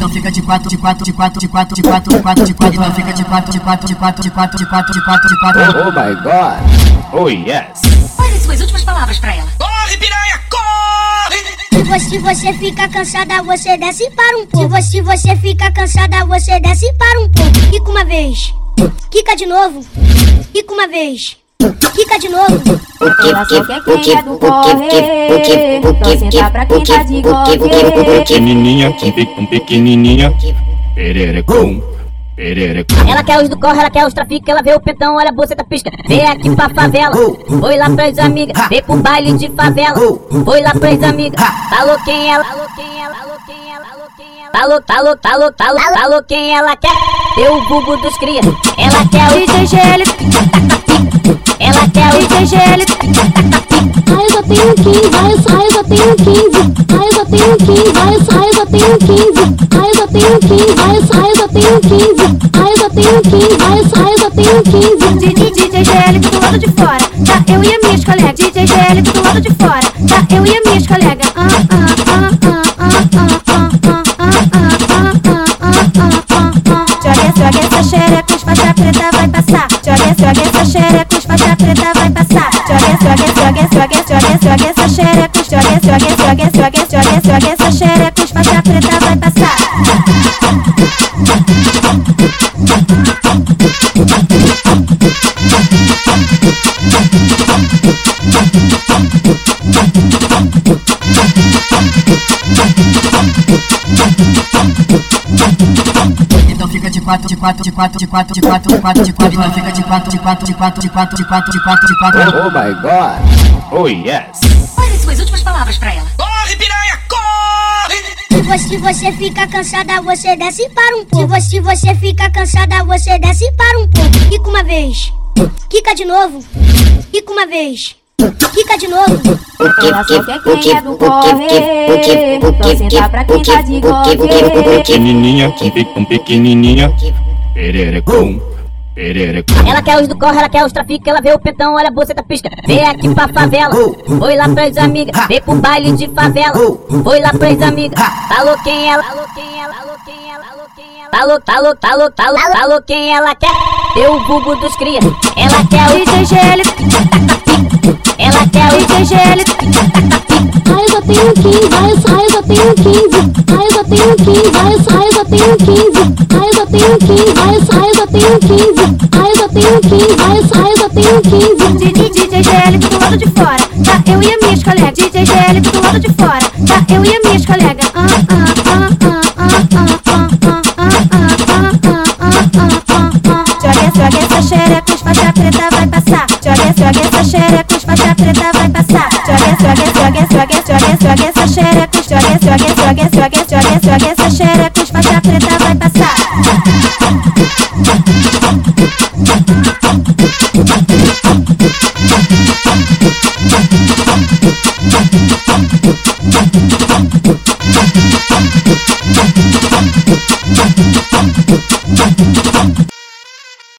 Então fica de quatro, de quatro, de quatro, de quatro, de quatro, de quatro, de quatro. Então fica de quatro, de quatro, de quatro, de quatro, de quatro, de quatro, de quatro. Oh my god. Oh yes. Olha suas últimas palavras pra ela. Corre, piranha, corre! Se você, se você fica cansada, você desce e para um pouco. Se você, se você fica cansada, você desce e para um pouco. Quica uma vez. Quica de novo. Quica uma vez. Quica de novo. Ela só quer quem é do corre. Só senta pra quem tá de gogue. Pequenininha, pequenininha. Pererecum, pererecum. Ela quer os do corre, ela quer os trafica, ela vê o pentão, olha a bolsa da pisca. Vem aqui pra favela, foi lá pras amigas, vem pro baile de favela, foi lá pras amigas. Falou quem ela, falou quem ela, falou quem ela, falou quem ela. Falou, falou, falou, falou, falou quem ela quer. Deu o bubo dos cria, ela quer o DJ ela quer o DJ GL. Ai, eu só tenho 15. Ai, eu só, ai, eu só tenho 15. Ai, eu só tenho 15. Ai, eu só, ai, eu só tenho 15. Ai, eu só tenho 15. Ai, eu só, ai, eu só tenho 15. Ai, eu só tenho 15. Ai, eu só, ai, eu só tenho 15. DJ, DJ GL do lado de fora. Tá eu e as minhas colegas. DJ GL do lado de fora. Tá eu e. Ah, ah, ah, ah, ah, ah, ah, ah, ah, ah, ah, ah, ah, ah. Joga, joga essa xereca, os faixa preta vai passar. Joga, joga essa xereca, os faixa preta vai passar. Joga, joga, joga, joga, joga, joga essa xereca, joga, joga, joga, joga, joga, joga essa xereca, os faixa preta vai passar. Então fica quatro, de quatro, de quatro, de quatro, de quatro, de quatro, de quatro. Então fica de quatro, de quatro, de quatro, de quatro, de quatro, de quatro, de quatro. Oh my god. Oh yes. Olha suas últimas palavras pra ela. Corre, piranha, corre! Se você, fica cansada, você desce e para um pouco. Se você, fica cansada, você desce e para um pouco. Quica uma vez. Quica de novo. Quica uma vez. Quica de novo. Ela só quer quem é do corre. Só senta pra quem tá de gogue. Pequenininha, com pequenininha. Pererecum, pererecum. Ela quer os do corre, ela quer os trafica, ela vê o pentão, olha a bolsa da pisca. Vem aqui pra favela, foi lá pras amigas, vem pro baile de favela, foi lá pras amigas. Falou quem ela, falou quem ela, falou quem ela, falou quem ela. Falou, falou, falou, falou, falou quem ela quer. Deu o bubo dos cria, ela quer o DJ O DJ GL. Ai, eu só tenho 15. Ai, eu só, ai, eu só tenho 15. Ai, eu só tenho 15. Ai, eu só, ai, eu só tenho 15. Ai, eu só tenho 15. Ai, eu só, ai, eu só tenho 15. Ai, eu só tenho 15. Ai, eu só, ai, eu só tenho 15. DJ, DJ GL do lado de fora. Tá eu e as minhas colegas. DJ GL do lado de fora. Tá eu e as minhas colegas. Ah, ah, ah, ah, ah, ah, ah, ah, ah, ah, ah, ah, ah, ah, ah. Joga, joga essa xereca, os faixa preta vai passar. Joga, joga essa xereca, os joga, joga essa xereca, joga, joga, joga, joga, joga, joga essa xereca, os vai passar.